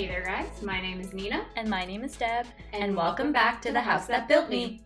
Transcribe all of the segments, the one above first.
Hey there, guys. My name is Nina, And my name is Deb, and, welcome back to the house that built me.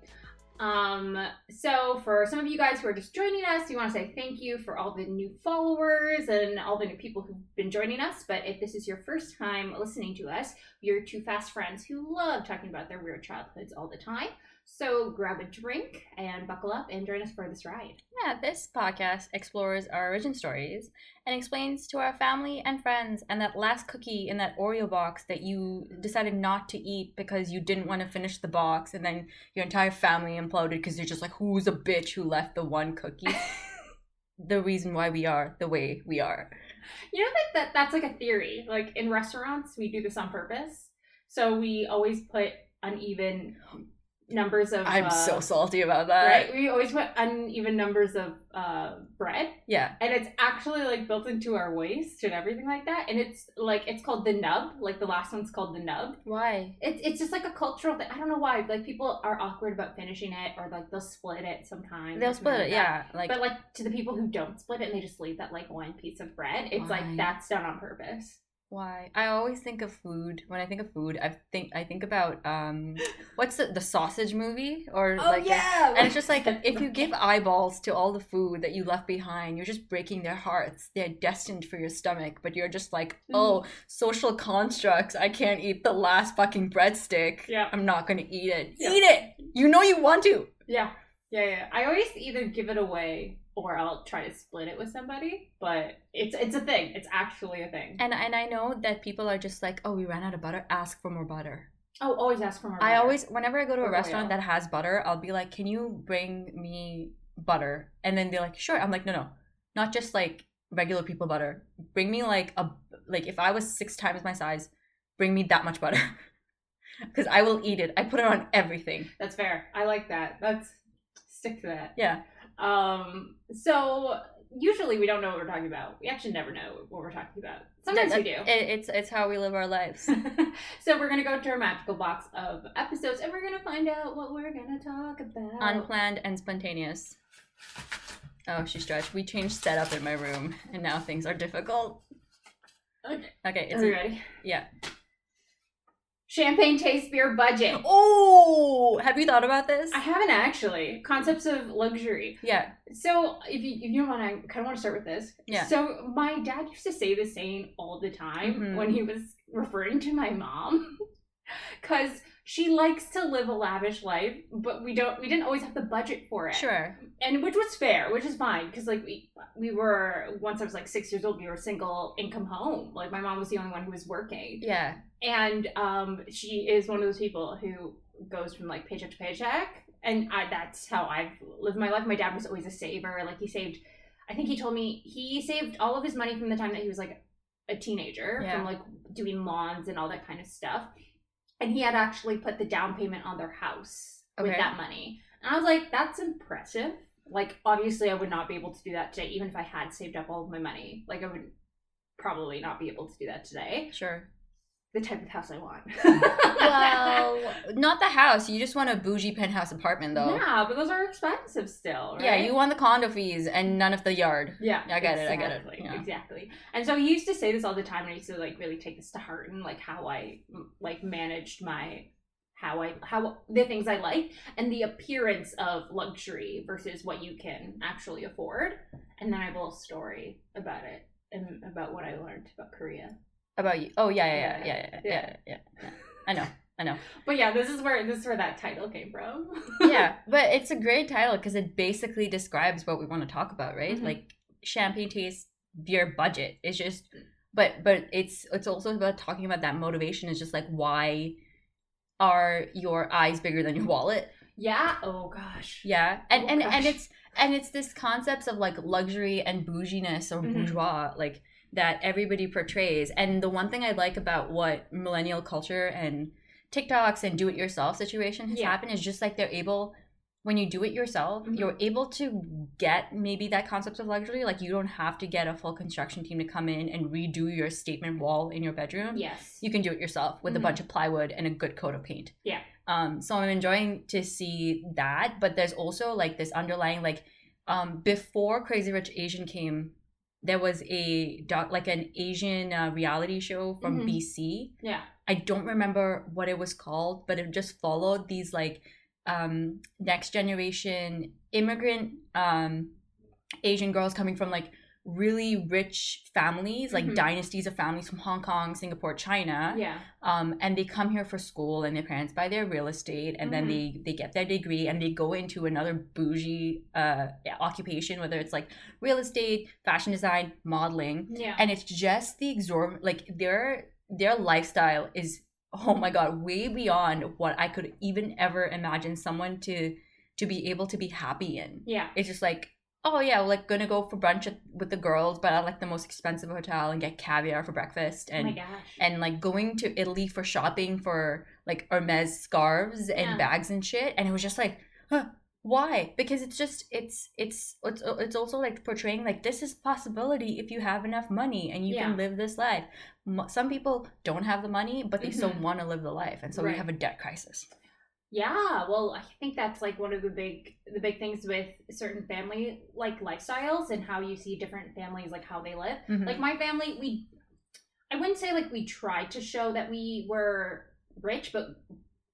Um, so for some of you guys who are just joining us, we want to say thank you for all the new followers and all the new people who've been joining us. But if this is your first time listening to us, you're two fast friends who love talking about their weird childhoods all the time. So grab a drink and buckle up and join us for this ride. Yeah, this podcast explores our origin stories and explains to our family and friends and that last cookie in that Oreo box that you decided not to eat because you didn't want to finish the box and then your entire family imploded because you're just like, who's a bitch who left the one cookie? the reason why we are the way we are. You know that, that that's like a theory. Like in restaurants, we do this on purpose. So we always put uneven numbers of. I'm uh, so salty about that. right. We always put uneven numbers of uh, bread, Yeah. and it's actually like built into our waist and everything like that. And it's like it's called the nub. Like the last one's called the nub. Why? It's it's just like a cultural thing. I don't know why. Like people are awkward about finishing it, or like they'll split it sometimes. They'll split like it, that. yeah. Like but like to the people who don't split it and they just leave that like one piece of bread, it's Why? like that's done on purpose. Why? I always think of food. When I think of food, I think I think about um, what's the the sausage movie or like yeah, and it's just like if you give eyeballs to all the food that you left behind, you're just breaking their hearts. They're destined for your stomach, but you're just like, Mm. oh, social constructs. I can't eat the last fucking breadstick. Yeah. I'm not gonna eat it. Yeah. Eat it. You know you want to. yeah, yeah, yeah. I always either give it away or I'll try to split it with somebody. But it's it's a thing. It's actually a thing. And and I know that people are just like, oh, we ran out of butter. Ask for more butter. oh, always ask for more. I always, whenever I go to a Or restaurant oil. that has butter, I'll be like, "Can you bring me butter?" And then they're like, "Sure." I'm like, "No, no, not just like regular people butter. Bring me like a like if I was six times my size, bring me that much butter, because I will eat it. I put it on everything. That's fair. I like that. That's stick to that. Yeah, Um. So usually we don't know what we're talking about. We actually never know what we're talking about. Sometimes That- we do. It, it's it's how we live our lives. so we're gonna go to our magical box of episodes, and we're gonna find out what we're gonna talk about. Unplanned and spontaneous. Oh, she stretched. We changed setup in my room, and now things are difficult. Okay. Okay, it's Are ready? yeah. Champagne taste beer budget. Oh, have you thought about this? I haven't actually. Concepts of luxury. Yeah. So if you if you don't want to, I kind of want to start with this. Yeah. So my dad used to say this saying all the time Mhm. when he was referring to my mom, because she likes to live a lavish life, but we don't. We didn't always have the budget for it. Sure. and which was fair, which is fine because like we we were once I was like six years old, we were single income home. Like my mom was the only one who was working, Yeah. and um, she is one of those people who goes from like paycheck to paycheck, and I, that's how I've lived my life. My dad was always a saver. Like he saved, I think he told me he saved all of his money from the time that he was like a teenager Yeah. from like doing lawns and all that kind of stuff, and he had actually put the down payment on their house with that money. And I was like, that's impressive. Like obviously, I would not be able to do that today, even if I had saved up all of my money. Like I would probably not be able to do that today. Sure. The type of house I want. Well, not the house. You just want a bougie penthouse apartment, though. Yeah, but those are expensive still, right? Yeah, you want the condo fees and none of the yard. Yeah, I get it, I get it, exactly, yeah. Exactly. And so he used to say this all the time, and I used to like really take this to heart and like how I like managed my how I how the things I like and the appearance of luxury versus what you can actually afford. And then I have a little story about it and about what I learned about Korea. About you? Oh yeah, yeah, yeah, Yeah, yeah, yeah, yeah. yeah. I know, I know. But yeah, this is where this is where that title came from. yeah, but it's a great title because it basically describes what we want to talk about, right? Mhm. Like champagne taste, beer budget. It's just, but but it's it's also about talking about that motivation. Is just like why are your eyes bigger than your wallet? yeah. Oh gosh. Yeah, and Oh, and and it's and it's this concepts of like luxury and bouginess or Mhm. bourgeois, like that everybody portrays. And the one thing I like about what millennial culture and TikToks and do-it-yourself situation has Yeah. happened is just like they're able when you do it yourself, Mhm. you're able to get maybe that concept of luxury. Like you don't have to get a full construction team to come in and redo your statement wall in your bedroom. Yes. You can do it yourself with Mhm. a bunch of plywood and a good coat of paint. Yeah. Um, so I'm enjoying to see that, but there's also like this underlying like um before Crazy Rich Asian came there was a doc like an Asian uh, reality show from Mhm. BC. Yeah. I don't remember what it was called, but it just followed these like um next generation immigrant um Asian girls coming from like really rich families, like Mhm. dynasties of families from Hong Kong, Singapore, China. Yeah. Um, and they come here for school and their parents buy their real estate and then Mhm. they they get their degree and they go into another bougie uh occupation, whether it's like real estate, fashion design, modeling Yeah. and it's just the exorbitant like their their lifestyle is oh my god way beyond what i could even ever imagine someone to to be able to be happy in yeah. it's just like oh yeah like gonna go for brunch at, with the girls but at like the most expensive hotel and get caviar for breakfast oh my and gosh. and like going to italy for shopping for like hermes scarves and Yeah. bags and shit and it was just like huh, why because it's just it's it's it's it's also like portraying like this is possibility if you have enough money and you Yeah. can live this life some people don't have the money but they still Mhm. want to live the life and so Right. we have a debt crisis Yeah, well, I think that's like one of the big the big things with certain family like lifestyles and how you see different families like how they live. Mhm. Like my family, we I wouldn't say like we tried to show that we were rich, but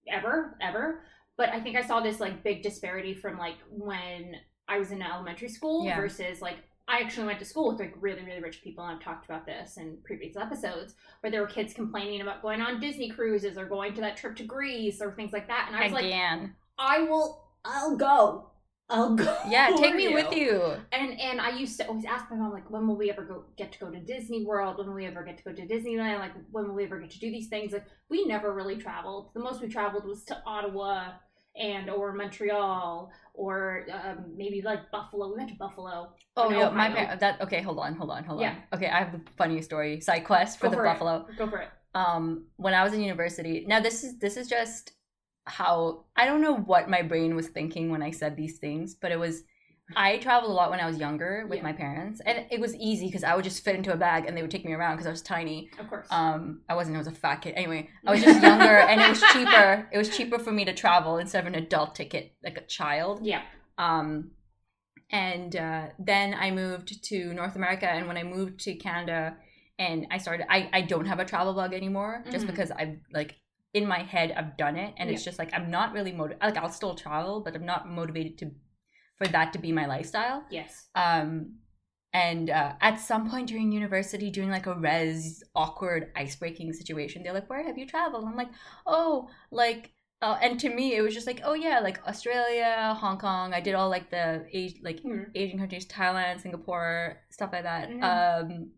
ever, ever. But I think I saw this like big disparity from like when I was in elementary school Yeah. versus like I actually went to school with like really, really rich people, and I've talked about this in previous episodes, where there were kids complaining about going on Disney cruises or going to that trip to Greece or things like that. And I was like, again I will, I'll go, I'll go. yeah take me with you And and I used to always ask my mom like, when will we ever go get to go to Disney World? When will we ever get to go to Disneyland? Like, when will we ever get to do these things? Like, we never really traveled. The most we traveled was to Ottawa and or Montreal or um, maybe like Buffalo. We went to Buffalo. oh yeah my parents that okay hold on hold on hold Yeah. on okay i have a funny story side quest for Go the for it. buffalo Go for it. um when i was in university now this is this is just how i don't know what my brain was thinking when i said these things but it was i traveled a lot when i was younger with Yeah. my parents and it was easy because i would just fit into a bag and they would take me around because i was tiny Of course. um i wasn't i was a fat kid anyway i was just younger and it was cheaper it was cheaper for me to travel instead of an adult ticket like a child yeah. um, and uh, then I moved to North America. And when I moved to Canada, and I started, I, I don't have a travel bug anymore, just Mhm. because I've like in my head I've done it, and it's just like I'm not really motivated. Like I'll still travel, but I'm not motivated to for that to be my lifestyle. Yes. Um, and uh, at some point during university, during like a res awkward ice breaking situation, they're like, "Where have you traveled?" I'm like, "Oh, like." Uh, and to me, it was just like, oh yeah, like Australia, Hong Kong. I did all like the like Mhm. Asian countries, Thailand, Singapore, stuff like that. Mhm. Um,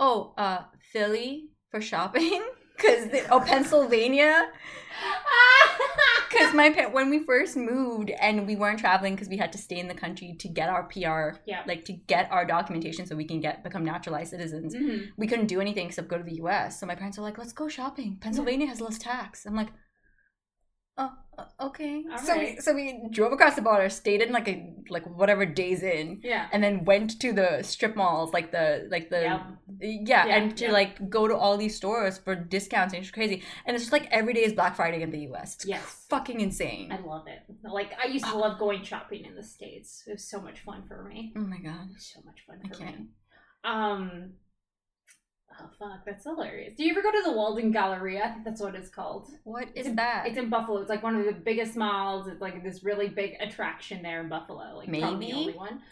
oh, uh, Philly for shopping, because oh Pennsylvania, because my pa- when we first moved and we weren't traveling because we had to stay in the country to get our PR, Yeah. like to get our documentation so we can get become naturalized citizens. Mhm. We couldn't do anything except go to the U.S. So my parents are like, "Let's go shopping. Pennsylvania has less tax." I'm like, "Oh, okay." All so we, so we drove across the border, stayed in like a like whatever days in, Yeah. and then went to the strip malls, like the like the Yep. yeah, Yeah, and to yeah. like go to all these stores for discounts and it's crazy. And it's just like every day is Black Friday in the US. It's Yes. fucking insane. I love it. Like I used to love going shopping in the states. It was so much fun for me. oh my god. So much fun for me. Um. Oh fuck, that's hilarious. Do you ever go to the Walden Galleria? I think that's what it's called. What is It's- that? It's in Buffalo. It's like one of the biggest malls. It's like this really big attraction there in Buffalo. Like probably the only one.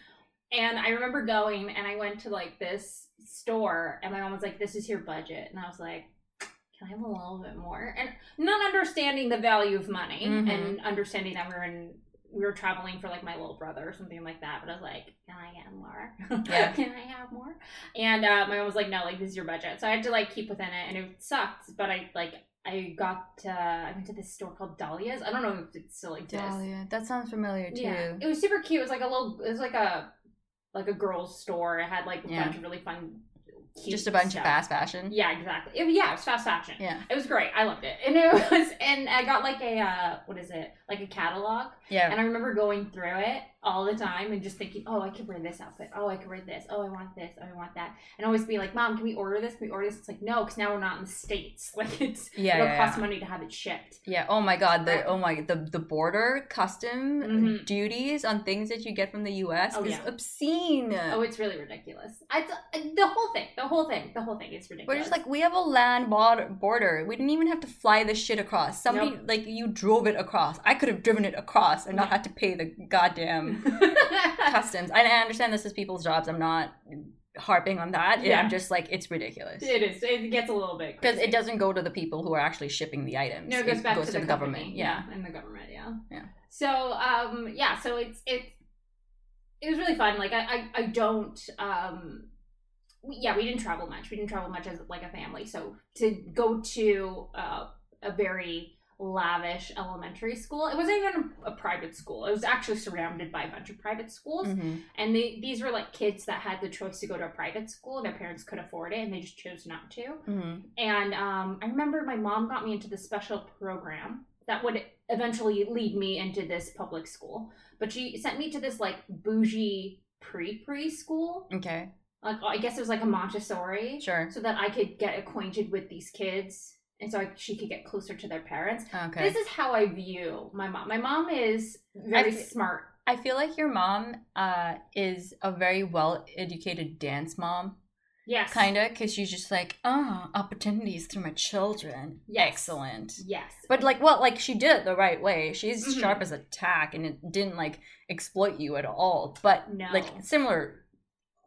And I remember going and I went to like this store and my mom was like, This is your budget. And I was like, Can I have a little bit more? And not understanding the value of money Mhm. and understanding that we were in we were traveling for like my little brother or something like that. But I was like, Can I get more? Yeah. Can I have more? And uh, my mom was like, No, like this is your budget. So I had to like keep within it and it sucked. But I like I got uh, I went to this store called Delia's. I don't know if it's still exists. Dahlia. That sounds familiar too. Yeah, it was super cute. It was like a little. It was like a like a girls' store. It had like a Yeah. bunch of really fun, Just a bunch stuff. of fast fashion. Yeah, exactly. It, yeah, it was fast fashion. Yeah. It was great. I loved it, and it was and I got like a uh, what is it? Like a catalog, Yeah. and I remember going through it all the time and just thinking, oh, I could wear this outfit. Oh, I could wear this. Oh, I want this. Oh, I want that. And always be like, Mom, can we order this? Can we order this? It's like no, because now we're not in the states. Like it's Yeah, it'll yeah, cost yeah. money to have it shipped. Yeah. Oh my god. The oh my the the border custom Mhm. duties on things that you get from the U.S. Oh, is yeah. obscene. Oh, it's really ridiculous. I, the whole thing, the whole thing, the whole thing is ridiculous. We're just like we have a land border. We didn't even have to fly this shit across. Somebody Nope. like you drove it across. I could have driven it across and not had to pay the goddamn customs. I, I understand this is people's jobs. I'm not harping on that. Yeah. I'm just like it's ridiculous it is. It gets a little bit because it doesn't go to the people who are actually shipping the items. No, it goes back to, the, government. company. Yeah. and the government. Yeah. Yeah. So, um, yeah. So it's it's it was really fun. Like I I, I don't um. Yeah, we didn't travel much. We didn't travel much as like a family. So to go to uh, a very lavish elementary school, it wasn't even a, a private school. It was actually surrounded by a bunch of private schools, Mhm. and they, these were like kids that had the choice to go to a private school, their parents could afford it, and they just chose not to. Mhm. And um, I remember my mom got me into the special program that would eventually lead me into this public school. But she sent me to this like bougie pre preschool. Okay. Like I guess it was like a Montessori, Sure. so that I could get acquainted with these kids, and so I, she could get closer to their parents. Okay. This is how I view my mom. My mom is very I smart. I feel like your mom uh, is a very well educated dance mom, Yes, kind of, because she's just like, oh, opportunities through my children. Yes. Excellent. Yes, But like, well, like she did it the right way. She's Mhm. sharp as a tack, and it didn't like exploit you at all. But No. like similar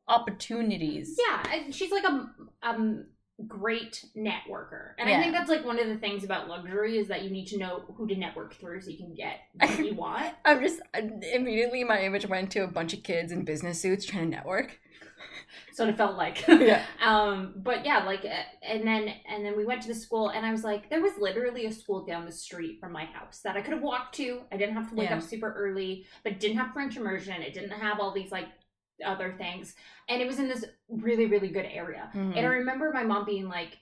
opportunities. Yeah, she's like a um great networker, and I think that's like one of the things about luxury is that you need to know who to network through so you can get what you want. I'm just immediately my image went to a bunch of kids in business suits trying to network. So it felt like. Yeah. Um, but yeah, like, uh, and then and then we went to the school, and I was like, there was literally a school down the street from my house that I could have walked to. I didn't have to wake Yeah. up super early, but didn't have French immersion. It didn't have all these like other things, and it was in this really really good area. Mhm. And I remember my mom being like,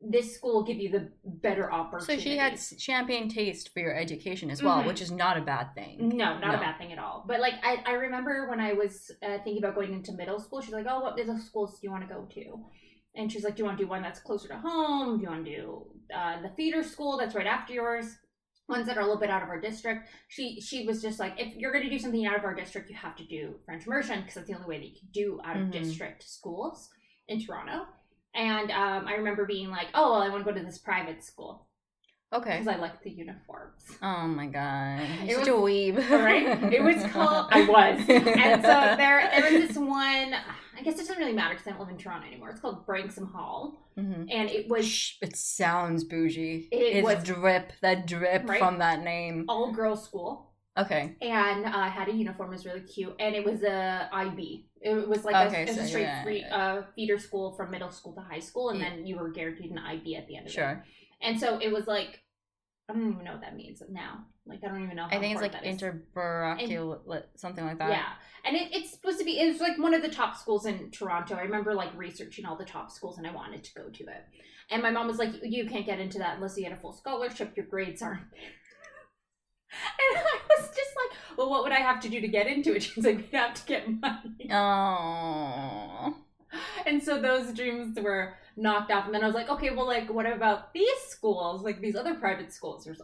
"This school will give you the better opportunity. So she had champagne taste for your education as well, Mhm. which is not a bad thing. No, not No. a bad thing at all. But like, I, I remember when I was uh, thinking about going into middle school, she's like, "Oh, what middle schools do you want to go to?" And she's like, "Do you want to do one that's closer to home? Do you want to do uh, the feeder school that's right after yours?" Ones that are a little bit out of our district. She she was just like, if you're gonna do something out of our district, you have to do French immersion because that's the only way that you can do out of Mhm. district schools in Toronto. And um, I remember being like, oh well, I want to go to this private school Okay. because I like the uniforms. Oh my god. It was- a weeb. right? It was called. I was, and so there, there was this one. I guess it doesn't really matter because I don't live in Toronto anymore. It's called Branksome Hall, Mhm. and it was it sounds bougie. It it's was- drip, that drip Right? from that name. all girls school, Okay. and uh, had a uniform. It was really cute, and it was a IB. It was like Okay, a, so a straight yeah, free, yeah. uh, feeder school from middle school to high school, and Yeah. then you were guaranteed an IB at the end of it. Sure. And so it was like, I don't even know what that means now. Like I don't even know. I think it's like interbaracular, something like that. Yeah. And it, it's supposed to be, it was like one of the top schools in Toronto. I remember like researching all the top schools and I wanted to go to it. And my mom was like, you can't get into that unless you get a full scholarship. Your grades aren't there. And I was just like, well, what would I have to do to get into it? She's like, you have to get money. Oh. And so those dreams were knocked off. And then I was like, okay, well, like, what about these schools? Like these other private schools? There's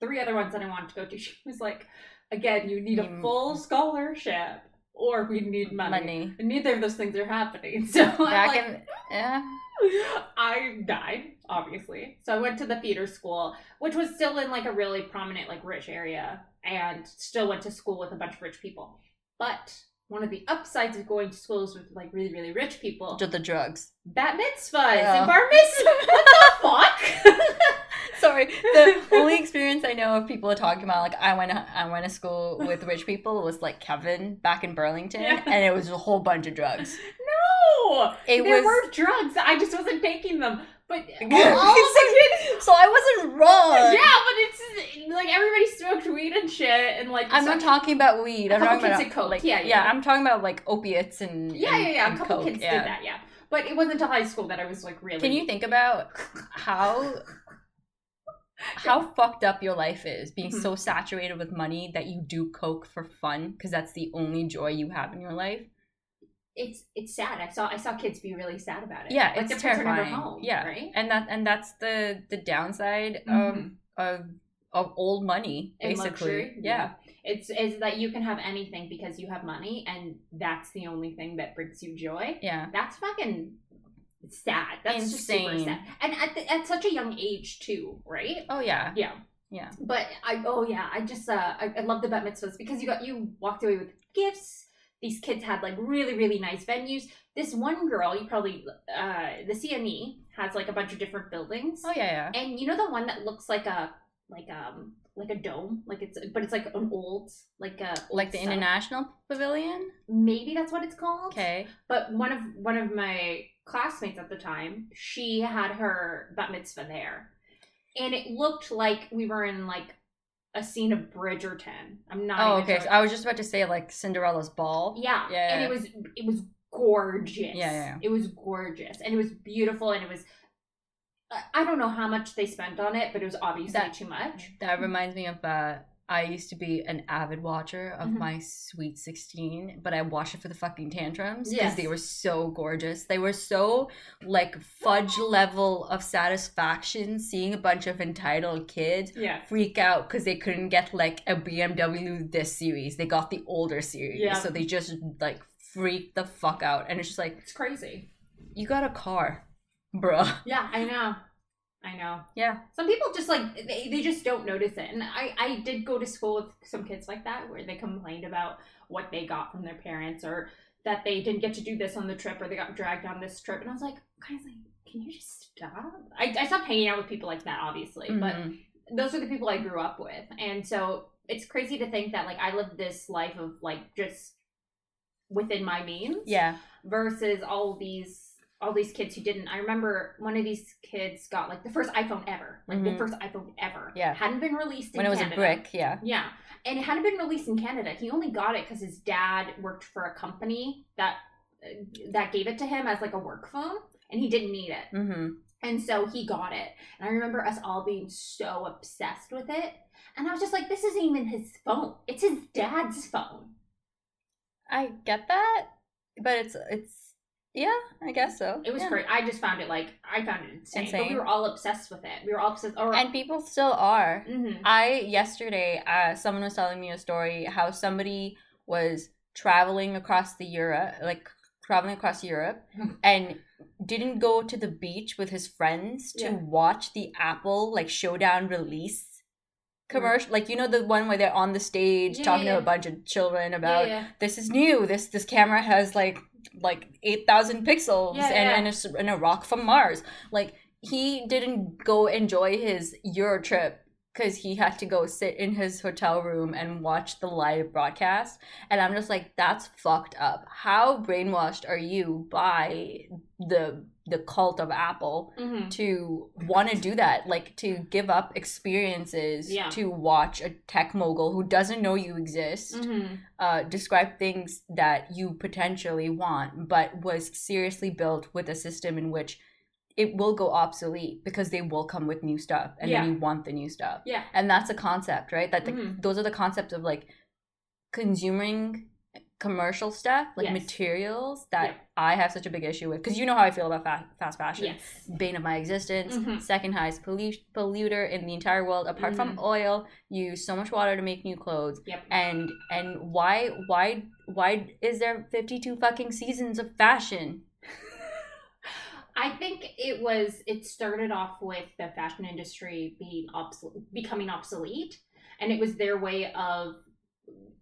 three other ones that I wanted to go to. She was like, again, you need a Mm. full scholarship or we need money. Money. And neither of those things are happening. So I'm Back like, in yeah. I died, obviously. So I went to the theater school, which was still in like a really prominent, like rich area, and still went to school with a bunch of rich people. But one of the upsides of going to schools with like really, really rich people, Just the drugs. bat mitzvahs Yeah. and oh. bar mitzvahs. what the fuck? Sorry, the only experience I know of people talking about like I went I went to school with rich people was like Kevin back in Burlington, Yeah. and it was a whole bunch of drugs. no, It there was were drugs. I just wasn't taking them. But all, All all of the kids. So I wasn't wrong. Yeah, but it's like everybody smoked weed and shit, and like I'm not talking about weed. I'm talking about coke. like Yeah, yeah. yeah. I'm talking about like opiates and Yeah, and- yeah, yeah. A couple coke, kids yeah. did that, yeah. But it wasn't until high school that I was like really. Can you think about how how fucked up your life is being Mhm. so saturated with money that you do coke for fun because that's the only joy you have in your life. It's it's sad. I saw I saw kids be really sad about it. Yeah, like it's their parents are never terrifying. home. Yeah. right. And that and that's the the downside Mhm. of of of old money basically. luxury, Yeah. It's is that you can have anything because you have money, and that's the only thing that brings you joy. Yeah. That's fucking sad. That's just super sad. And at the, at such a young age too, right? Oh yeah. Yeah. Yeah. But I oh yeah, I just uh I, I love the bat mitzvahs because you got you walked away with gifts. These kids had like really really nice venues. This one girl, you probably uh the CNE has like a bunch of different buildings. Oh yeah, yeah. And you know the one that looks like a like um like a dome, like it's but it's like an old like a old Like the style- International Pavilion? Maybe that's what it's called. Okay. But one of one of my classmates at the time, she had her bat mitzvah there, and it looked like we were in like a scene of Bridgerton. I'm not. Oh, okay. So I was just about to say like Cinderella's ball. yeah, Yeah, and it was it was gorgeous. Yeah, yeah. It was gorgeous, and it was beautiful, and it was. I- I don't know how much they spent on it, but it was obviously That- too much. That reminds me of uh I used to be an avid watcher of Mhm. my Sweet 16, but I watched it for the fucking tantrums because Yes. they were so gorgeous. They were so like fudge level of satisfaction seeing a bunch of entitled kids Yeah. freak out because they couldn't get like a BMW this series. They got the older series. Yeah. So they just like freaked the fuck out. And it's just like, It's crazy. you got a car, bruh. Yeah, I know. I know. Yeah. Some people just like they, they just don't notice it. And I I did go to school with some kids like that where they complained about what they got from their parents or that they didn't get to do this on the trip or they got dragged on this trip. And I was like, guys, like, can you just stop? I, I stopped hanging out with people like that, obviously, but Mhm. those are the people I grew up with. And so it's crazy to think that like I lived this life of like just within my means Yeah. versus all these all these kids who didn't. I remember one of these kids got like the first iPhone ever, like the Mhm. first iPhone ever. Yeah. hadn't been released in When it was Canada. a brick, yeah. Yeah, and it hadn't been released in Canada. He only got it because his dad worked for a company that that gave it to him as like a work phone, and he didn't need it, Mm-hmm. and so he got it. And I remember us all being so obsessed with it, and I was just like, "This isn't even his phone; it's his dad's phone." I get that, but it's it's yeah, I guess so. It was yeah. great. I just found it like I found it insane. But we were all obsessed with it. We were all obsessed. Or, and people still are. Mhm. I yesterday, uh, someone was telling me a story how somebody was traveling across the Europe, like traveling across Europe, and didn't go to the beach with his friends to Yeah. watch the Apple like showdown release commercial. Like you know the one where they're on the stage Yeah, talking yeah. to a bunch of children about yeah, this is new. This this camera has like like eight thousand pixels Yeah, and yeah. and, a, and a rock from Mars. Like he didn't go enjoy his Euro trip because he had to go sit in his hotel room and watch the live broadcast. And I'm just like, that's fucked up. How brainwashed are you by the the cult of Apple? Mhm. to want to do that like to give up experiences Yeah. to watch a tech mogul who doesn't know you exist Mhm. uh, describe things that you potentially want but was seriously built with a system in which it will go obsolete because they will come with new stuff and Yeah. then you want the new stuff Yeah. and that's a concept right that the, Mhm. those are the concepts of like consuming commercial stuff like Yes. materials that Yeah. i have such a big issue with because you know how i feel about fa- fast fashion Yes. bane of my existence, Mhm. second highest pollu- polluter in the entire world, apart from Mhm. oil. Use so much water to make new clothes, Yep. and and why why why is there fifty two fucking seasons of fashion? I think it was. It started off with the fashion industry being obsolete, becoming obsolete, and it was their way of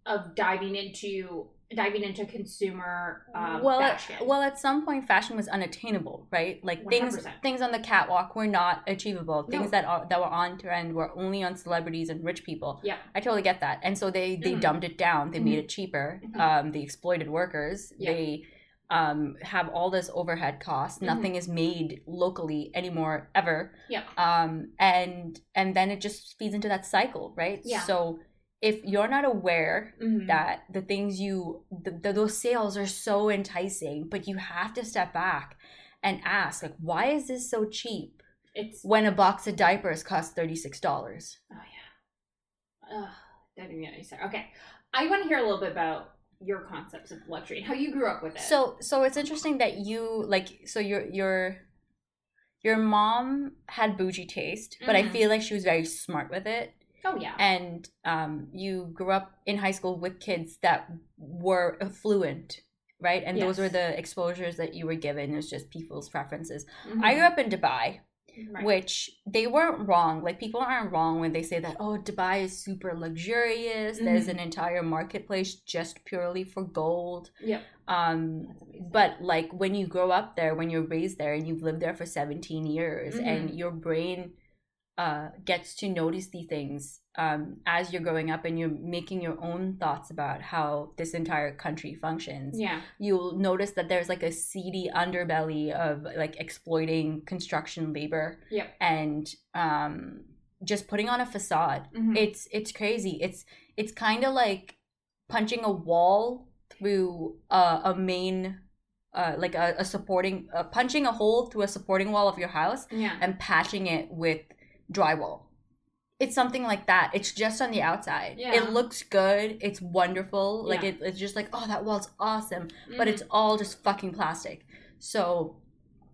of diving into diving into consumer um, well, at, fashion. well, at some point, fashion was unattainable, right? Like things 100%. things on the catwalk were not achievable. Things No. that are that were on trend were only on celebrities and rich people. Yeah. I totally get that. And so they they Mhm. dumbed it down. They made Mhm. it cheaper. Mhm. Um, they exploited workers. Yeah. They um have all this overhead cost. Mhm. Nothing is made locally anymore ever. Yeah. Um, and and then it just feeds into that cycle, right? Yeah. So if you're not aware Mhm. that the things you the, the, those sales are so enticing but you have to step back and ask like why is this so cheap It's when a box of diapers costs thirty six dollars. oh yeah. Ugh, even get me. Okay, I want to hear a little bit about your concepts of luxury and how you grew up with it. So so it's interesting that you like so your your your mom had bougie taste, but I Mhm. feel like she was very smart with it. oh yeah, And um, you grew up in high school with kids that were affluent, right? And those were the exposures that you were given. It was just people's preferences. Mhm. I grew up in Dubai, Right. which they weren't wrong. Like people aren't wrong when they say that oh Dubai is super luxurious. There's Mhm. an entire marketplace just purely for gold. Yeah. Um but like when you grow up there, when you're raised there and you've lived there for 17 years and Mhm. your brain uh, gets to notice these things um, as you're growing up and you're making your own thoughts about how this entire country functions yeah, you'll notice that there's like a seedy underbelly of like exploiting construction labor Yep. and um just putting on a facade Mhm. it's it's crazy it's it's kind of like punching a wall through a, a main uh like a, a supporting uh, punching a hole through a supporting wall of your house yeah, and patching it with drywall it's something like that it's just on the outside Yeah. it looks good it's wonderful like Yeah. it, it's just like oh that wall's awesome but Mhm. it's all just fucking plastic. So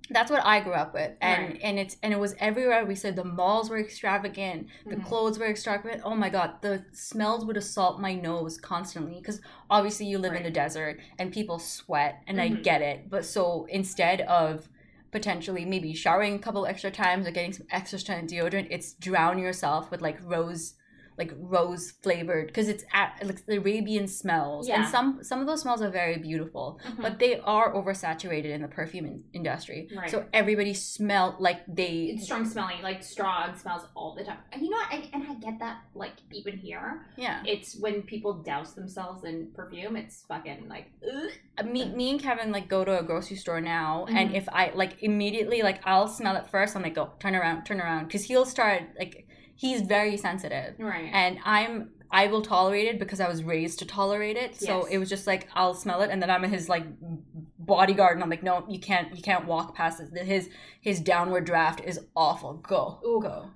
that's what I grew up with, and Right. and it's and it was everywhere. We said the malls were extravagant, the Mhm. clothes were extravagant. Oh my god, the smells would assault my nose constantly because obviously you live in the desert and people sweat, and I Mhm. get it. But so instead of potentially maybe showering a couple extra times or getting some extra strength deodorant, it's drown yourself with like rose like rose flavored because it's at like the Arabian smells and some some of those smells are very beautiful Mhm. but they are oversaturated in the perfume in- industry. Right. So everybody smell like they it's strong smelling, like strong smells all the time. And you know what? I, and I get that, like even here, yeah. it's when people douse themselves in perfume. It's fucking like, ugh. Uh, Me me and Kevin like go to a grocery store now and Mhm. if I like immediately like I'll smell it first I'm like go turn around turn around cuz he'll start like he's very sensitive right. and I'm I will tolerate it because I was raised to tolerate it. So Yes. it was just like I'll smell it and then I'm in his like bodyguard and I'm like no you can't you can't walk past this. His his downward draft is awful. Go. Ooh. Go.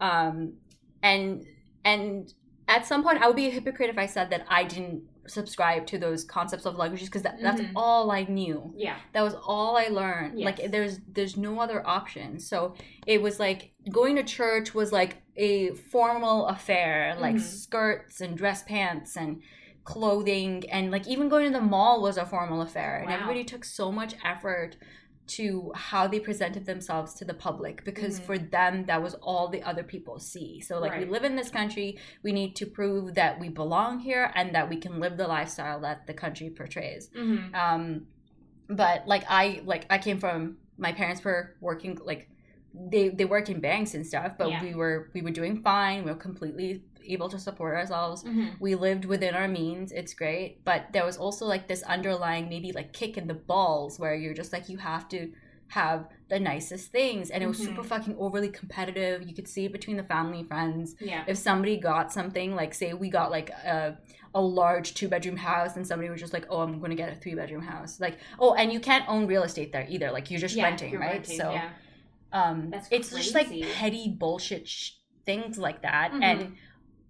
um and and at some point i would be a hypocrite if i said that i didn't subscribe to those concepts of languages because that, that's Mhm. all i knew yeah. that was all i learned Yes. like there's there's no other option so it was like going to church was like a formal affair like Mhm. skirts and dress pants and clothing and like even going to the mall was a formal affair and everybody took so much effort to how they presented themselves to the public because Mhm. for them that was all the other people see so like we live in this country we need to prove that we belong here and that we can live the lifestyle that the country portrays Mm-hmm. um but like i like i came from my parents were working like they they worked in banks and stuff but Yeah. we were we were doing fine we were completely able to support ourselves. Mm-hmm. we lived within our means. It's great. But there was also like this underlying maybe like kick in the balls where you're just like you have to have the nicest things. And it was super Mhm. fucking overly competitive. You could see it between the family friends. Yeah. if somebody got something like say we got like a, a large two bedroom house and somebody was just like oh i'm going to get a three bedroom house. Like oh and you can't own real estate there either. Like you're just yeah, renting you're right? renting, so yeah. um That's it's just like petty bullshit sh- things like that. Mhm. and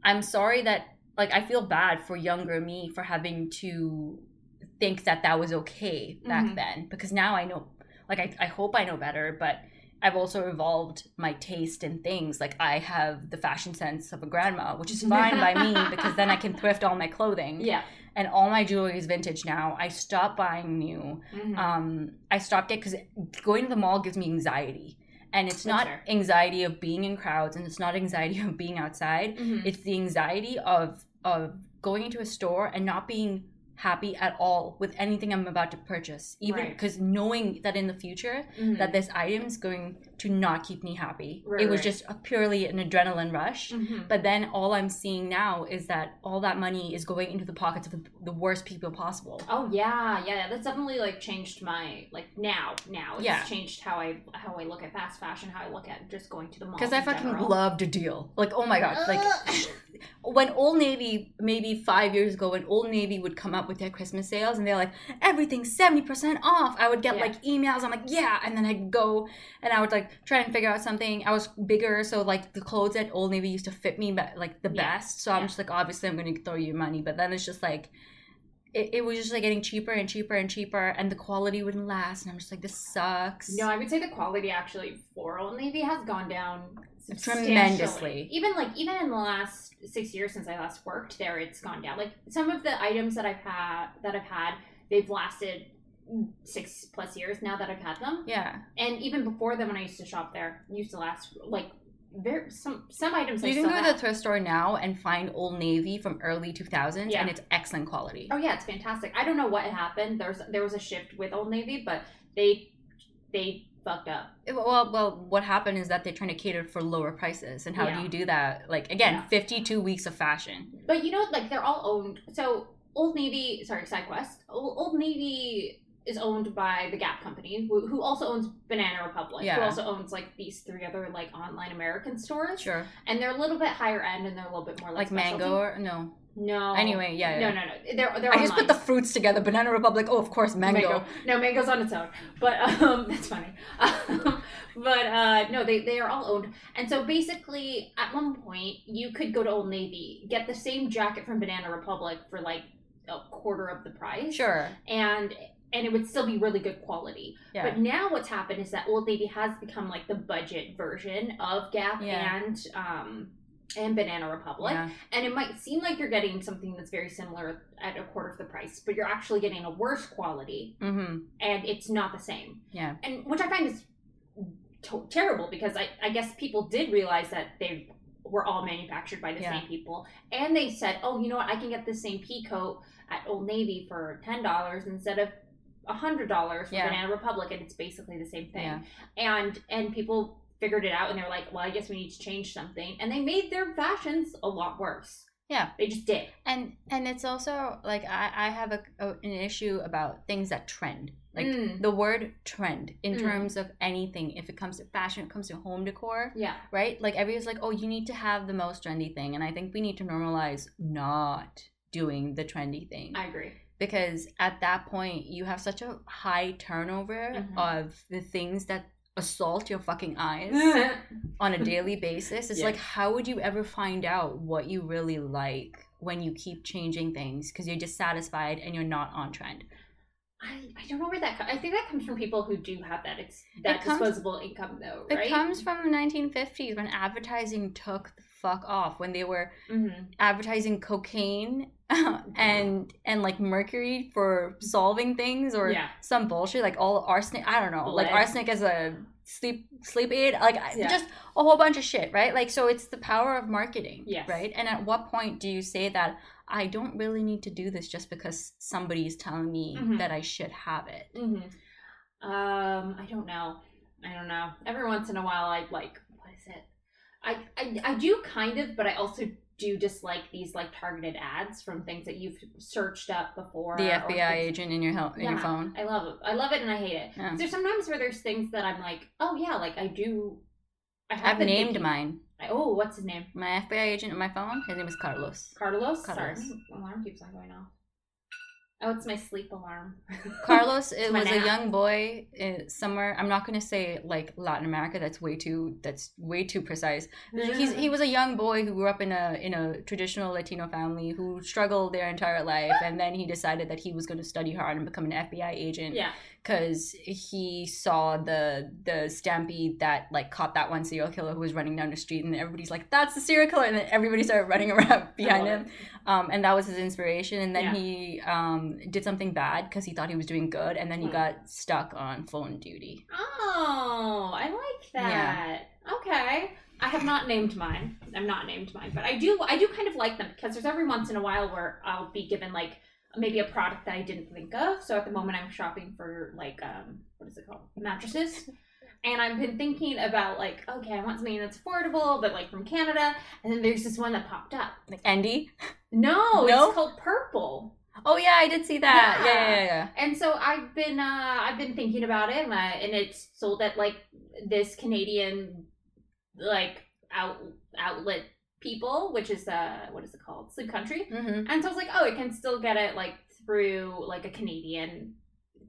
i'm sorry that like i feel bad for younger me for having to think that that was okay back Mhm. then because now i know like I, I hope i know better but i've also evolved my taste in things like i have the fashion sense of a grandma which is fine by me because then i can thrift all my clothing Yeah. and all my jewelry is vintage now i stopped buying new Mhm. um i stopped it because going to the mall gives me anxiety and it's not anxiety of being in crowds and it's not anxiety of being outside Mhm. it's the anxiety of of going into a store and not being happy at all with anything i'm about to purchase even Right. because knowing that in the future Mhm. that this item is going to not keep me happy Right, it was right. just a purely an adrenaline rush Mhm. but then all i'm seeing now is that all that money is going into the pockets of the worst people possible Oh yeah, yeah. That's definitely like changed my like now. Now it's Yeah. changed how I how I look at fast fashion, how I look at just going to the mall. Because I fucking general. loved a deal. Like, oh my god, like when Old Navy, maybe five years ago, when Old Navy would come up with their Christmas sales and they're like, everything's 70% off, I would get Yeah. like emails. I'm like, yeah. And then I'd go and I would like try and figure out something. I was bigger, so like the clothes at Old Navy used to fit me but like the Yeah. best. So I'm just like, obviously, I'm going to throw you money. But then it's just like, it, it was just like getting cheaper and cheaper and cheaper, and the quality wouldn't last. And I'm just like, this sucks. No, I would say the quality actually for Old Navy has gone down Tremendously. Even like even in the last six years since I last worked there, it's gone down. Like some of the items that I've had that I've had, they've lasted six plus years now that I've had them. Yeah. And even before then, when I used to shop there, used to last like very some some items. I You can still go to the thrift store now and find Old Navy from early 2000s, Yeah. and it's excellent quality. Oh yeah, it's fantastic. I don't know what happened. There's there was a shift with Old Navy, but they they fucked up. Eh, well, well, what happened is that they're trying to cater for lower prices, and how Yeah. do you do that? Like again, Yeah. 52 weeks of fashion. But you know, like they're all owned. So Old Navy, sorry, SideQuest. Old Navy is owned by the Gap Company, who, who also owns Banana Republic, who also owns like these three other like online American stores. Sure, And they're a little bit higher end, and they're a little bit more like, like mango or no. No. Anyway, yeah, yeah. No, no, no. They're they're I just put the fruits together. Banana Republic. Oh, of course, mango. No, mango's on its own. But um, that's funny. Um, but uh, no, they, they are all owned. And so basically, at one point, you could go to Old Navy, get the same jacket from Banana Republic for like a quarter of the price. Sure. And and it would still be really good quality. Yeah. But now what's happened is that Old Navy has become like the budget version of Gap Yeah. and um and Banana Republic. yeah. And it might seem like you're getting something that's very similar at a quarter of the price, but you're actually getting a worse quality Mm-hmm. and it's not the same. Yeah. And which I find is to- terrible because I, I guess people did realize that they were all manufactured by the Yeah. same people. And they said, oh, you know what? I can get the same pea coat at Old Navy for $10 instead of $100 for Yeah. Banana Republic. And it's basically the same thing. Yeah. And, and people figured it out and they were like, well, I guess we need to change something. And they made their fashions a lot worse. Yeah. They just did. And and it's also like I I have a, a an issue about things that trend. Like Mm. the word trend in Mm. terms of anything. If it comes to fashion, it comes to home decor. Yeah. right? Like everyone's like, oh, you need to have the most trendy thing, and I think we need to normalize not doing the trendy thing I agree. Because at that point you have such a high turnover Mhm. of the things that assault your fucking eyes on a daily basis. It's Yeah. like, how would you ever find out what you really like when you keep changing things because you're dissatisfied and you're not on trend? I, I don't know where that. Co- I think that comes from people who do have that ex- that comes- disposable income, though, It comes from the 1950s when advertising took the fuck off when they were hmm advertising cocaine and and like mercury for solving things or Yeah. some bullshit like all arsenic i don't know like arsenic as a sleep sleep aid like Yeah. just a whole bunch of shit right like so it's the power of marketing Yes. right and at what point do you say that i don't really need to do this just because somebody is telling me Mhm. that i should have it hmm Um, I don't know. I don't know. Every once in a while, I like what is it? I I, I do kind of, but I also do dislike these like targeted ads from things that you've searched up before. the fbi things- agent in your in your phone I love it. I love it, and I hate it. Yeah. There's sometimes where there's things that I'm like, oh yeah, like I do. I have i've named thinking- mine I, oh, what's his name? my fbi agent on my phone his name is carlos Carlos. Carlos. Sorry, alarm keeps on going off. Oh, it's my sleep alarm. Carlos it was a young boy uh, somewhere. I'm not going to say like Latin America. That's way too. That's way too precise. He's he was a young boy who grew up in a in a traditional Latino family who struggled their entire life, and then he decided that he was going to study hard and become an FBI agent yeah. because he saw the the stampede that like caught that one serial killer who was running down the street, and everybody's like, "That's the serial killer," and then everybody started running around behind him um, and that was his inspiration. And then Yeah. he um, did something bad because he thought he was doing good, and then he Hmm. got stuck on phone duty. Oh, I like that. Okay. I have not named mine. I'm not named mine, but I do. I do kind of like them because there's every once in a while where I'll be given like maybe a product that I didn't think of. So at the moment, I'm shopping for like um, what is it called, mattresses. And I've been thinking about like, okay, I want something that's affordable, but like from Canada. And then there's this one that popped up. Like Endy. No, No? it's called Purple. Oh yeah, I did see that. Yeah, Yeah. yeah, yeah. And so I've been uh I've been thinking about it and, I, and it's sold at like this Canadian like out outlet People, which is uh, what is it called? Sleep Country. Mm-hmm. And so I was like, oh, it can still get it like through like a Canadian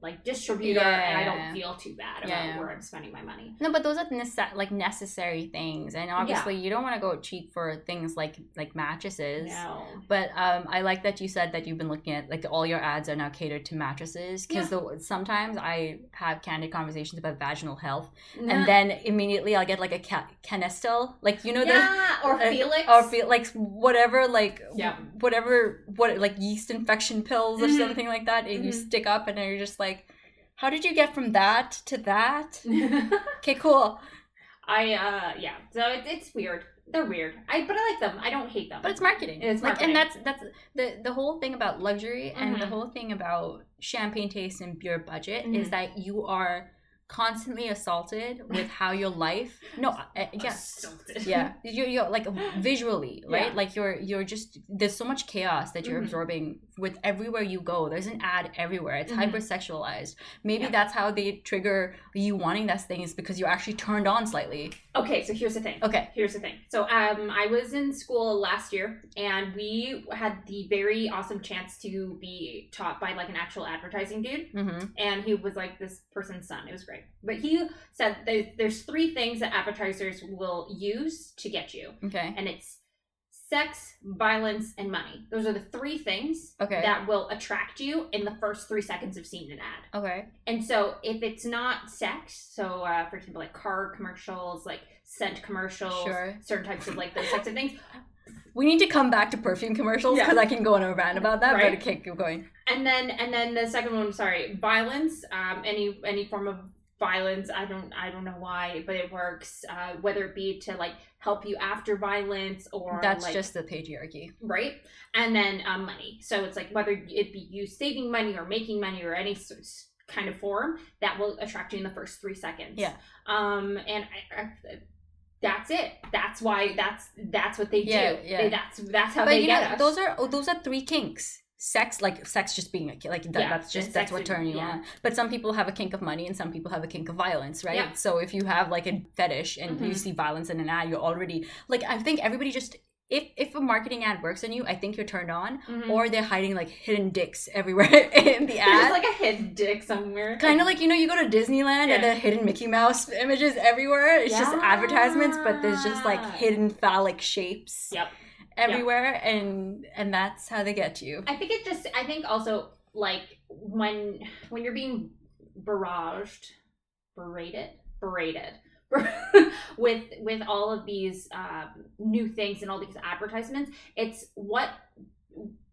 like distributor, Yeah, and I don't feel too bad about Yeah, yeah. where I'm spending my money. No, but those are nece- like necessary things, and obviously you don't want to go cheap for things like like mattresses. No. But um, I like that you said that you've been looking at like all your ads are now catered to mattresses because sometimes I have candid conversations about vaginal health, and then immediately I'll get like a ca- Canesten, like you know the yeah, or uh, Felix. or feel like whatever like Yeah. whatever what like yeast infection pills or Mhm. something like that and you Mhm. stick up and then you're just like how did you get from that to that okay cool I uh yeah, so it, it's weird. They're weird. I but I like them. I don't hate them. but it's marketing It's like and that's that's the the whole thing about luxury and the Mhm. whole thing about champagne taste and beer budget Mhm. is that you are constantly assaulted with how your life no uh, yeah yeah you're, you're like visually right Yeah. like you're you're just there's so much chaos that you're Mhm. absorbing with everywhere you go there's an ad everywhere it's Mhm. hypersexualized maybe Yeah. that's how they trigger you wanting that thing is because you're actually turned on slightly Okay, so here's the thing. okay Here's the thing. So um I was in school last year and we had the very awesome chance to be taught by like an actual advertising dude mm-hmm. and he was like this person's son. It was great. But he said there, there's three things that advertisers will use to get you. okay And it's sex, violence, and money. Those are the three things Okay. that will attract you in the first three seconds of seeing an ad. okay And so if it's not sex, so uh, for example, like car commercials, like scent commercials, Sure. certain types of like those types of things, we need to come back to perfume commercials Yeah. because i can go on a rant about that Right. but okay keep going and then and then the second one, sorry, violence, um, any any form of violence. I don't I don't know why, but it works. Uh, whether it be to like help you after violence or that's like, just the patriarchy right and then um, money so it's like whether it be you saving money or making money or any kind of form that will attract you in the first three seconds Yeah. um and I, I, that's it that's why that's that's what they Yeah, do yeah. They- that's that's how but they you get know us those are oh, those are three kinks sex like sex just being a like that, Yeah, that's just that's what and- turn you yeah. on but some people have a kink of money and some people have a kink of violence right Yeah. so if you have like a fetish and you Mhm. see violence in an ad you're already like i think everybody just if if a marketing ad works on you i think you're turned on Mhm. or they're hiding like hidden dicks everywhere in the there's ad like a hidden dick somewhere kind of like you know you go to disneyland and the hidden mickey mouse images everywhere it's just advertisements but there's just like hidden phallic shapes Yep. Everywhere and and that's how they get you. I think it just I think also like when when you're being barraged, berated, berated with with all of these um, new things and all these advertisements, it's what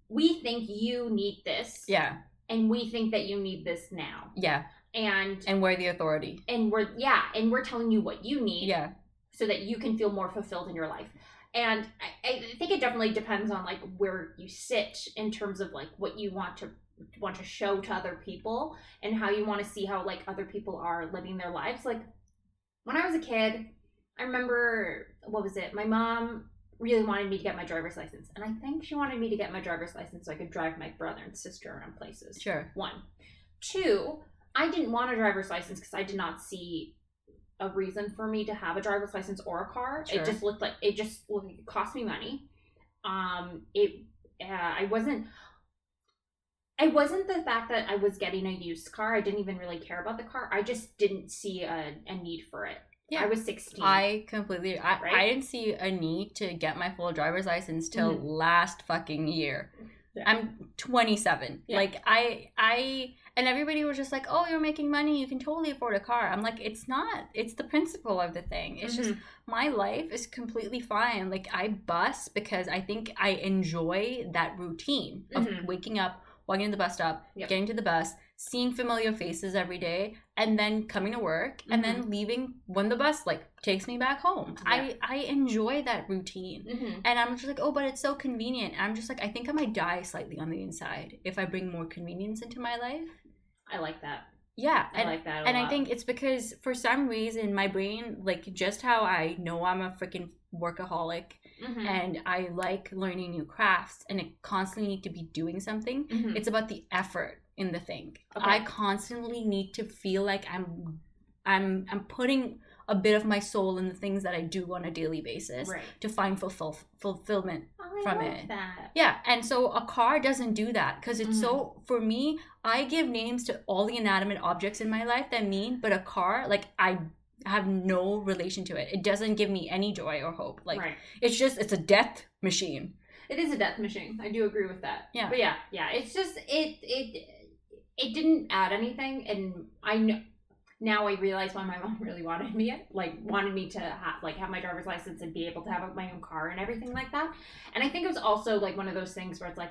we think you need this, yeah. And we think that you need this now, yeah. And and we're the authority. And we're yeah, and we're telling you what you need, yeah. so that you can feel more fulfilled in your life. And I, I think it definitely depends on like where you sit in terms of like what you want to want to show to other people and how you want to see how like other people are living their lives. Like when I was a kid, I remember what was it? My mom really wanted me to get my driver's license, and I think she wanted me to get my driver's license so I could drive my brother and sister around places. sure One. Two, I didn't want a driver's license because I did not see a reason for me to have a driver's license or a car. Sure. It just looked like it just it cost me money. Um, it uh, I wasn't. It wasn't the fact that I was getting a used car. I didn't even really care about the car. I just didn't see a, a need for it. Yeah. I was sixteen. I completely I, Right? I didn't see a need to get my full driver's license till last fucking year. Mm-hmm. Yeah. I'm 27. Yeah. Like I I and everybody was just like, "Oh, you're making money. You can totally afford a car." I'm like, "It's not. It's the principle of the thing. It's just Mhm. my life is completely fine. Like I bus because I think I enjoy that routine of Mhm. waking up, walking to the bus stop, Yep. getting to the bus, seeing familiar faces every day, and then coming to work and Mm-hmm. then leaving when the bus like takes me back home. I I enjoy that routine. Mhm. And I'm just like, oh, but it's so convenient. I'm just like, I think I might die slightly on the inside if I bring more convenience into my life. I like that. Yeah, I and, like that. A and I think it's because for some reason my brain, like just how I know I'm a freaking workaholic Mhm. and I like learning new crafts and I constantly need to be doing something. Mhm. It's about the effort in the thing. Okay. I constantly need to feel like I'm I'm I'm putting a bit of my soul in the things that I do on a daily basis Right. to find fulfill, fulfillment. Oh, I From love it. that. Yeah, and so a car doesn't do that because it's so mm. for me. I give names to all the inanimate objects in my life that mean, but a car, like I have no relation to it. It doesn't give me any joy or hope. Like right. it's just it's a death machine. It is a death machine. I do agree with that. Yeah. But yeah, yeah. It's just it it it didn't add anything, and I know now I realize why my mom really wanted me like wanted me to have like have my driver's license and be able to have my own car and everything like that. And I think it was also like one of those things where it's like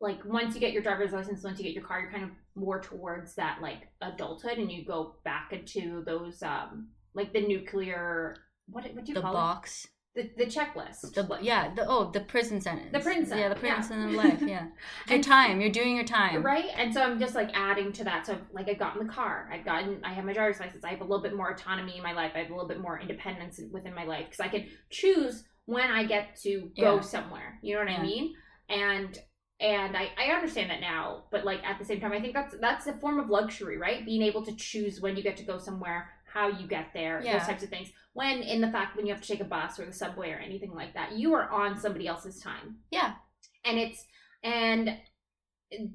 like once you get your driver's license, once you get your car, you're kind of more towards that like adulthood, and you go back into those um like the nuclear what what do you The call box, it the the checklist the yeah, the oh the prison sentence, The prison sentence. yeah, the prison yeah. sentence of life, yeah. Your And- time, you're doing your time, Right? And so I'm just like adding to that. So like I've gotten the car, I've gotten I have my driver's license, I have a little bit more autonomy in my life, I have a little bit more independence within my life because I can choose when I get to go Yeah. somewhere. You know what Yeah. I mean? And and I, I understand that now, but like at the same time I think that's that's a form of luxury, right? Being able to choose when you get to go somewhere, how you get there, Yeah. those types of things. When in the fact when you have to take a bus or the subway or anything like that, you are on somebody else's time. Yeah. And it's and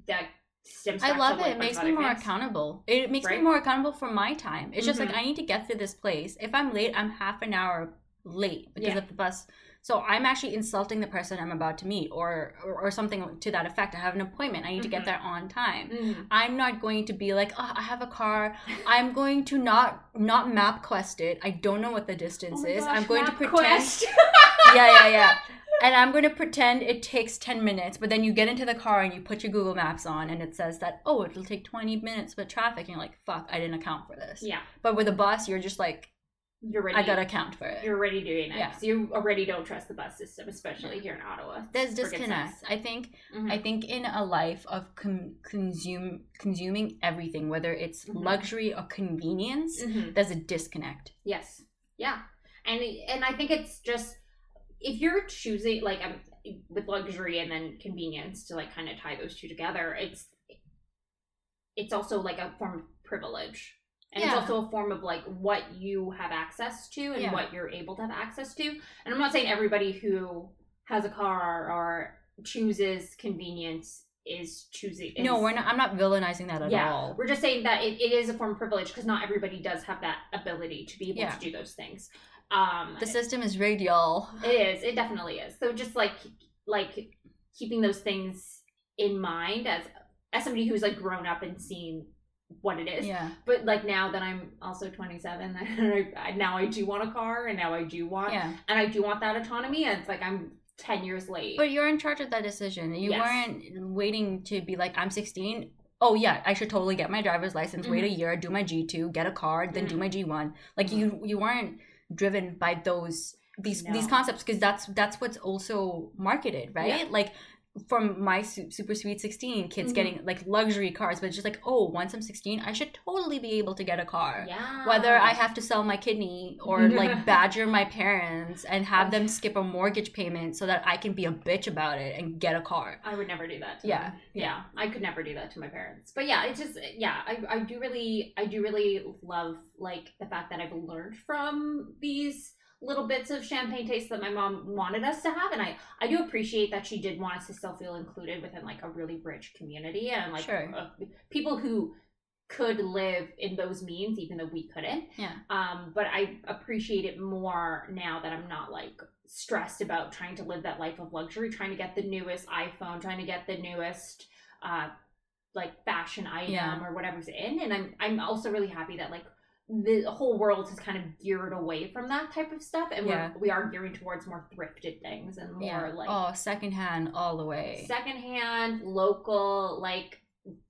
that stems I love it. It makes me more productness. accountable. It makes me more accountable for my time. It's just like Mhm. I need to get to this place. If I'm late, I'm half an hour late because Yeah. of the bus. So I'm actually insulting the person I'm about to meet, or, or or something to that effect. I have an appointment. I need to get Mhm. there on time. Mhm. I'm not going to be like, oh, I have a car. I'm going to not not MapQuest it. I don't know what the distance Oh is. gosh, I'm going to pretend. Yeah, yeah, yeah. And I'm going to pretend it takes 10 minutes, but then you get into the car and you put your Google Maps on and it says that, oh, it'll take 20 minutes with traffic. And you're like, fuck, I didn't account for this. yeah, But with a bus, you're just like, you're ready. I got to account for it. You're already doing it. Yeah. So you already don't trust the bus system, especially here in Ottawa. There's disconnect. I think Mhm. I think in a life of com- consume consuming everything, whether it's Mhm. luxury or convenience, Mhm. there's a disconnect. Yes. Yeah. And and I think it's just if you're choosing like um, with luxury and then convenience to like kind of tie those two together, it's it's also like a form of privilege. And Yeah. it's also a form of like what you have access to and Yeah. what you're able to have access to. And I'm not saying everybody who has a car or chooses convenience is choosing. no, we're not. I'm not villainizing that at yeah, all. we're just saying that it, it is a form of privilege because not everybody does have that ability to be able Yeah. to do those things. Um, The system is rigged, y'all. it is. It definitely is. So just like like keeping those things in mind as as somebody who's like grown up and seen what it is. Yeah, But like now that I'm also 27, I, I- now I do want a car and now I do want yeah. and I do want that autonomy. And it's like I'm 10 years late. But you're in charge of that decision. You Yes. weren't waiting to be like, I'm 16. Oh yeah, I should totally get my driver's license. Wait a Mm-hmm. year, do my G two, get a card, then do my G one. Like you, you weren't driven by those these these concepts because that's that's what's also marketed, right? Yeah. Like from my super sweet 16 kids Mhm. getting like luxury cars but it's just like oh once i'm 16 i should totally be able to get a car yeah. whether I have to sell my kidney or like badger my parents and have them skip a mortgage payment so that I can be a bitch about it and get a car. I would never do that. To Yeah, them. yeah, I could never do that to my parents. But yeah, it's just yeah, I, I do really I do really love like the fact that I've learned from these little bits of champagne taste that my mom wanted us to have, and I I do appreciate that she did want us to still feel included within like a really rich community and like Sure. uh, people who could live in those means even though we couldn't Yeah. um but i appreciate it more now that i'm not like stressed about trying to live that life of luxury trying to get the newest iphone trying to get the newest uh like fashion item Yeah. or whatever's in and i'm i'm also really happy that like the whole world has kind of geared away from that type of stuff and Yeah. we're, we are gearing towards more thrifted things and more Yeah. like oh, secondhand all the way. secondhand local like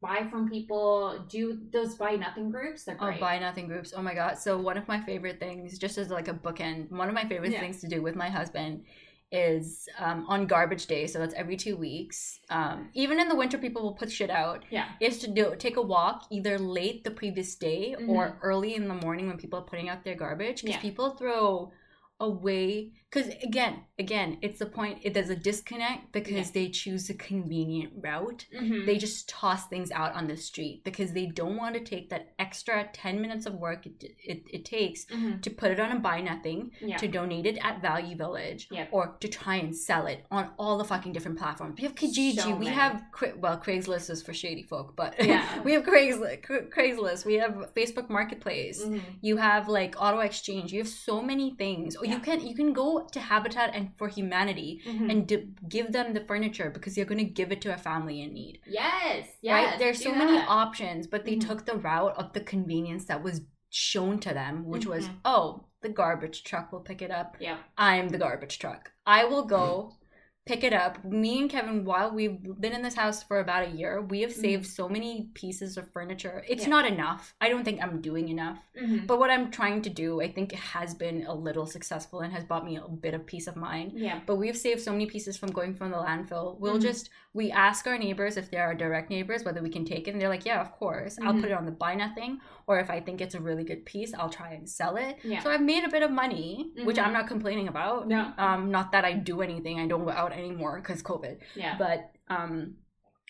buy from people do those buy nothing groups they're Oh, buy nothing groups. Oh my god. So one of my favorite things, just as like a bookend, one of my favorite Yeah. things to do with my husband is um, on garbage day. So that's every two weeks. Um, even in the winter, people will put shit out. yeah Is to do take a walk either late the previous day or Mhm. early in the morning when people are putting out their garbage because Yeah. people throw away because again, again, it's the point. It, there's a disconnect because Yeah. they choose a convenient route. Mhm. They just toss things out on the street because they don't want to take that extra ten minutes of work it, it, it takes Mhm. to put it on a buy nothing, Yeah. to donate it at Value Village, or to try and sell it on all the fucking different platforms. We have Kijiji, So we have well Craigslist is for shady folk, but Yeah. we have Craigslist, Craigslist, we have Facebook Marketplace. Mhm. You have like auto exchange. You have so many things. Yeah. you can you can go to Habitat and for Humanity Mhm. and d- give them the furniture because you're going to give it to a family in need. yes, yes. right? There's so many that. options, but they Mhm. took the route of the convenience that was shown to them, which was Mhm. oh, the garbage truck will pick it up. Yeah. I'm the garbage truck. I will go pick it up. Me and Kevin, while we've been in this house for about a year, we have saved so many pieces of furniture. It's Mm-hmm. Yeah. not enough. I don't think I'm doing enough. Mhm. But what I'm trying to do, I think has been a little successful and has bought me a bit of peace of mind. Yeah. But we've saved so many pieces from going from the landfill. We'll Mhm. just we ask our neighbors if they're our direct neighbors whether we can take it, and they're like, yeah, of course. I'll Mhm. put it on the buy nothing, or if I think it's a really good piece, I'll try and sell it. Yeah. So I've made a bit of money, which. I'm not complaining about. No. Um, not that I do anything. I don't go out anymore because COVID. Yeah. But um,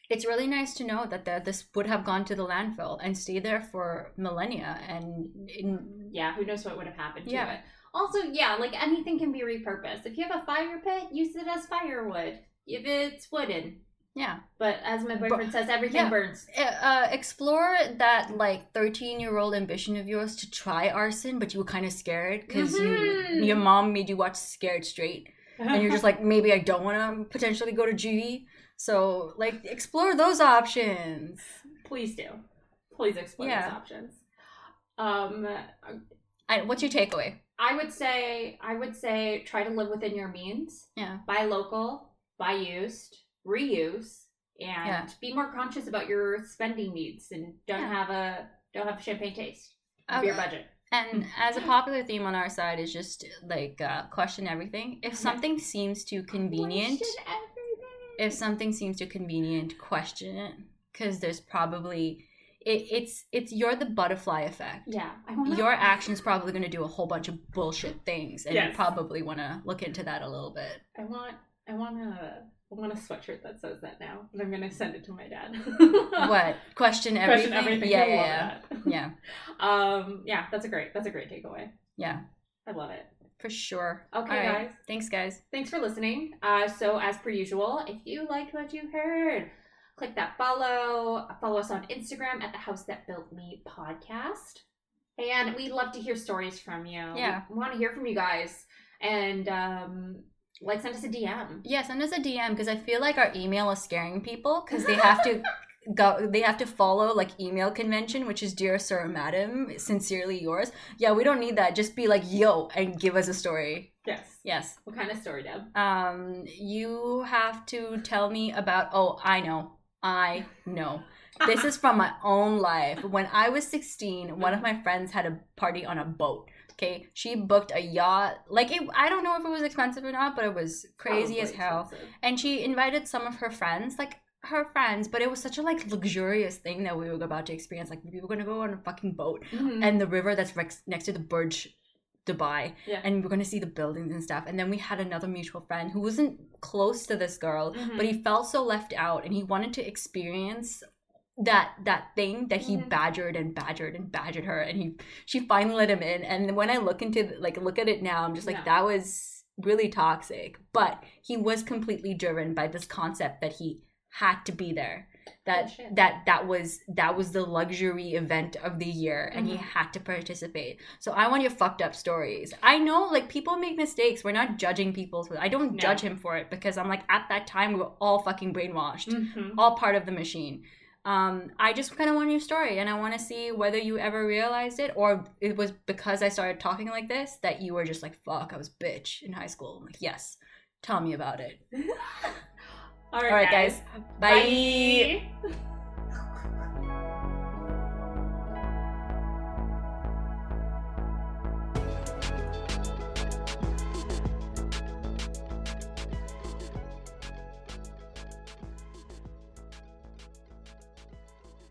it's really nice to know that the, this would have gone to the landfill and stayed there for millennia, and in, yeah, who knows what would have happened to Yeah. it. Also, yeah, like anything can be repurposed. If you have a fire pit, use it as firewood. If it's wooden. yeah. But as my boyfriend says, everything yeah. burns. uh, explore that like 13 year old ambition of yours to try arson but you were kind of scared because you Mhm. your mom made you watch scared straight and you're just like maybe i don't want to potentially go to juvie so like explore those options please do. Please explore Yeah. those options. Um, I, what's your takeaway I would say, I would say, try to live within your means. yeah Buy local, buy used, reuse, and Yeah. be more conscious about your spending needs, and don't Yeah. have a don't have champagne taste of Okay. your budget. And as a popular theme on our side is just like uh, question everything. If something seems too convenient if something seems too convenient question it. Because there's probably it, it's it's you're the butterfly effect. Yeah, I wanna, your action's probably going to do a whole bunch of bullshit things and you probably want to look into that a little bit. I want, I want a, I want a sweatshirt that says that now, and I'm gonna send it to my dad. what question everything, Question everything. yeah yeah yeah yeah Um, yeah, that's a great, that's a great takeaway. yeah I love it. for sure Okay, right. guys. thanks guys Thanks for listening. Uh, so as per usual, if you liked what you heard, click that follow. Follow us on Instagram at the House That Built Me podcast. And we'd love to hear stories from you. Yeah. we want to hear from you guys. And um, like, send us a DM. yeah send us a dm because i feel like our email is scaring people because they have to go they have to follow like email convention which is dear sir or madam sincerely yours. Yeah we don't need that. Just be like yo and give us a story. Yes. yes. What kind of story, Deb? um you have to tell me about oh i know. I know. This is from my own life. When i was 16 one of my friends had a party on a boat okay she booked a yacht like it, i don't know if it was expensive or not but it was crazy as hell expensive. and she invited some of her friends like her friends but it was such a like luxurious thing that we were about to experience like we were gonna go on a fucking boat Mhm. and the river that's rex- next to the Burj Dubai, Yeah. and we're gonna see the buildings and stuff. And then we had another mutual friend who wasn't close to this girl, Mhm. but he felt so left out, and he wanted to experience that that thing that he Mhm. badgered and badgered and badgered her, and he she finally let him in. And when I look into like look at it now, I'm just like No. that was really toxic. But he was completely driven by this concept that he had to be there that Bullshit. that that was that was the luxury event of the year and he Mhm. had to participate so i want your fucked up stories i know like people make mistakes we're not judging people i don't No. judge him for it because i'm like at that time we were all fucking brainwashed Mhm. all part of the machine um i just kind of want your story and i want to see whether you ever realized it or it was because i started talking like this that you were just like fuck i was bitch in high school I'm like yes tell me about it All all right guys bye. Bye.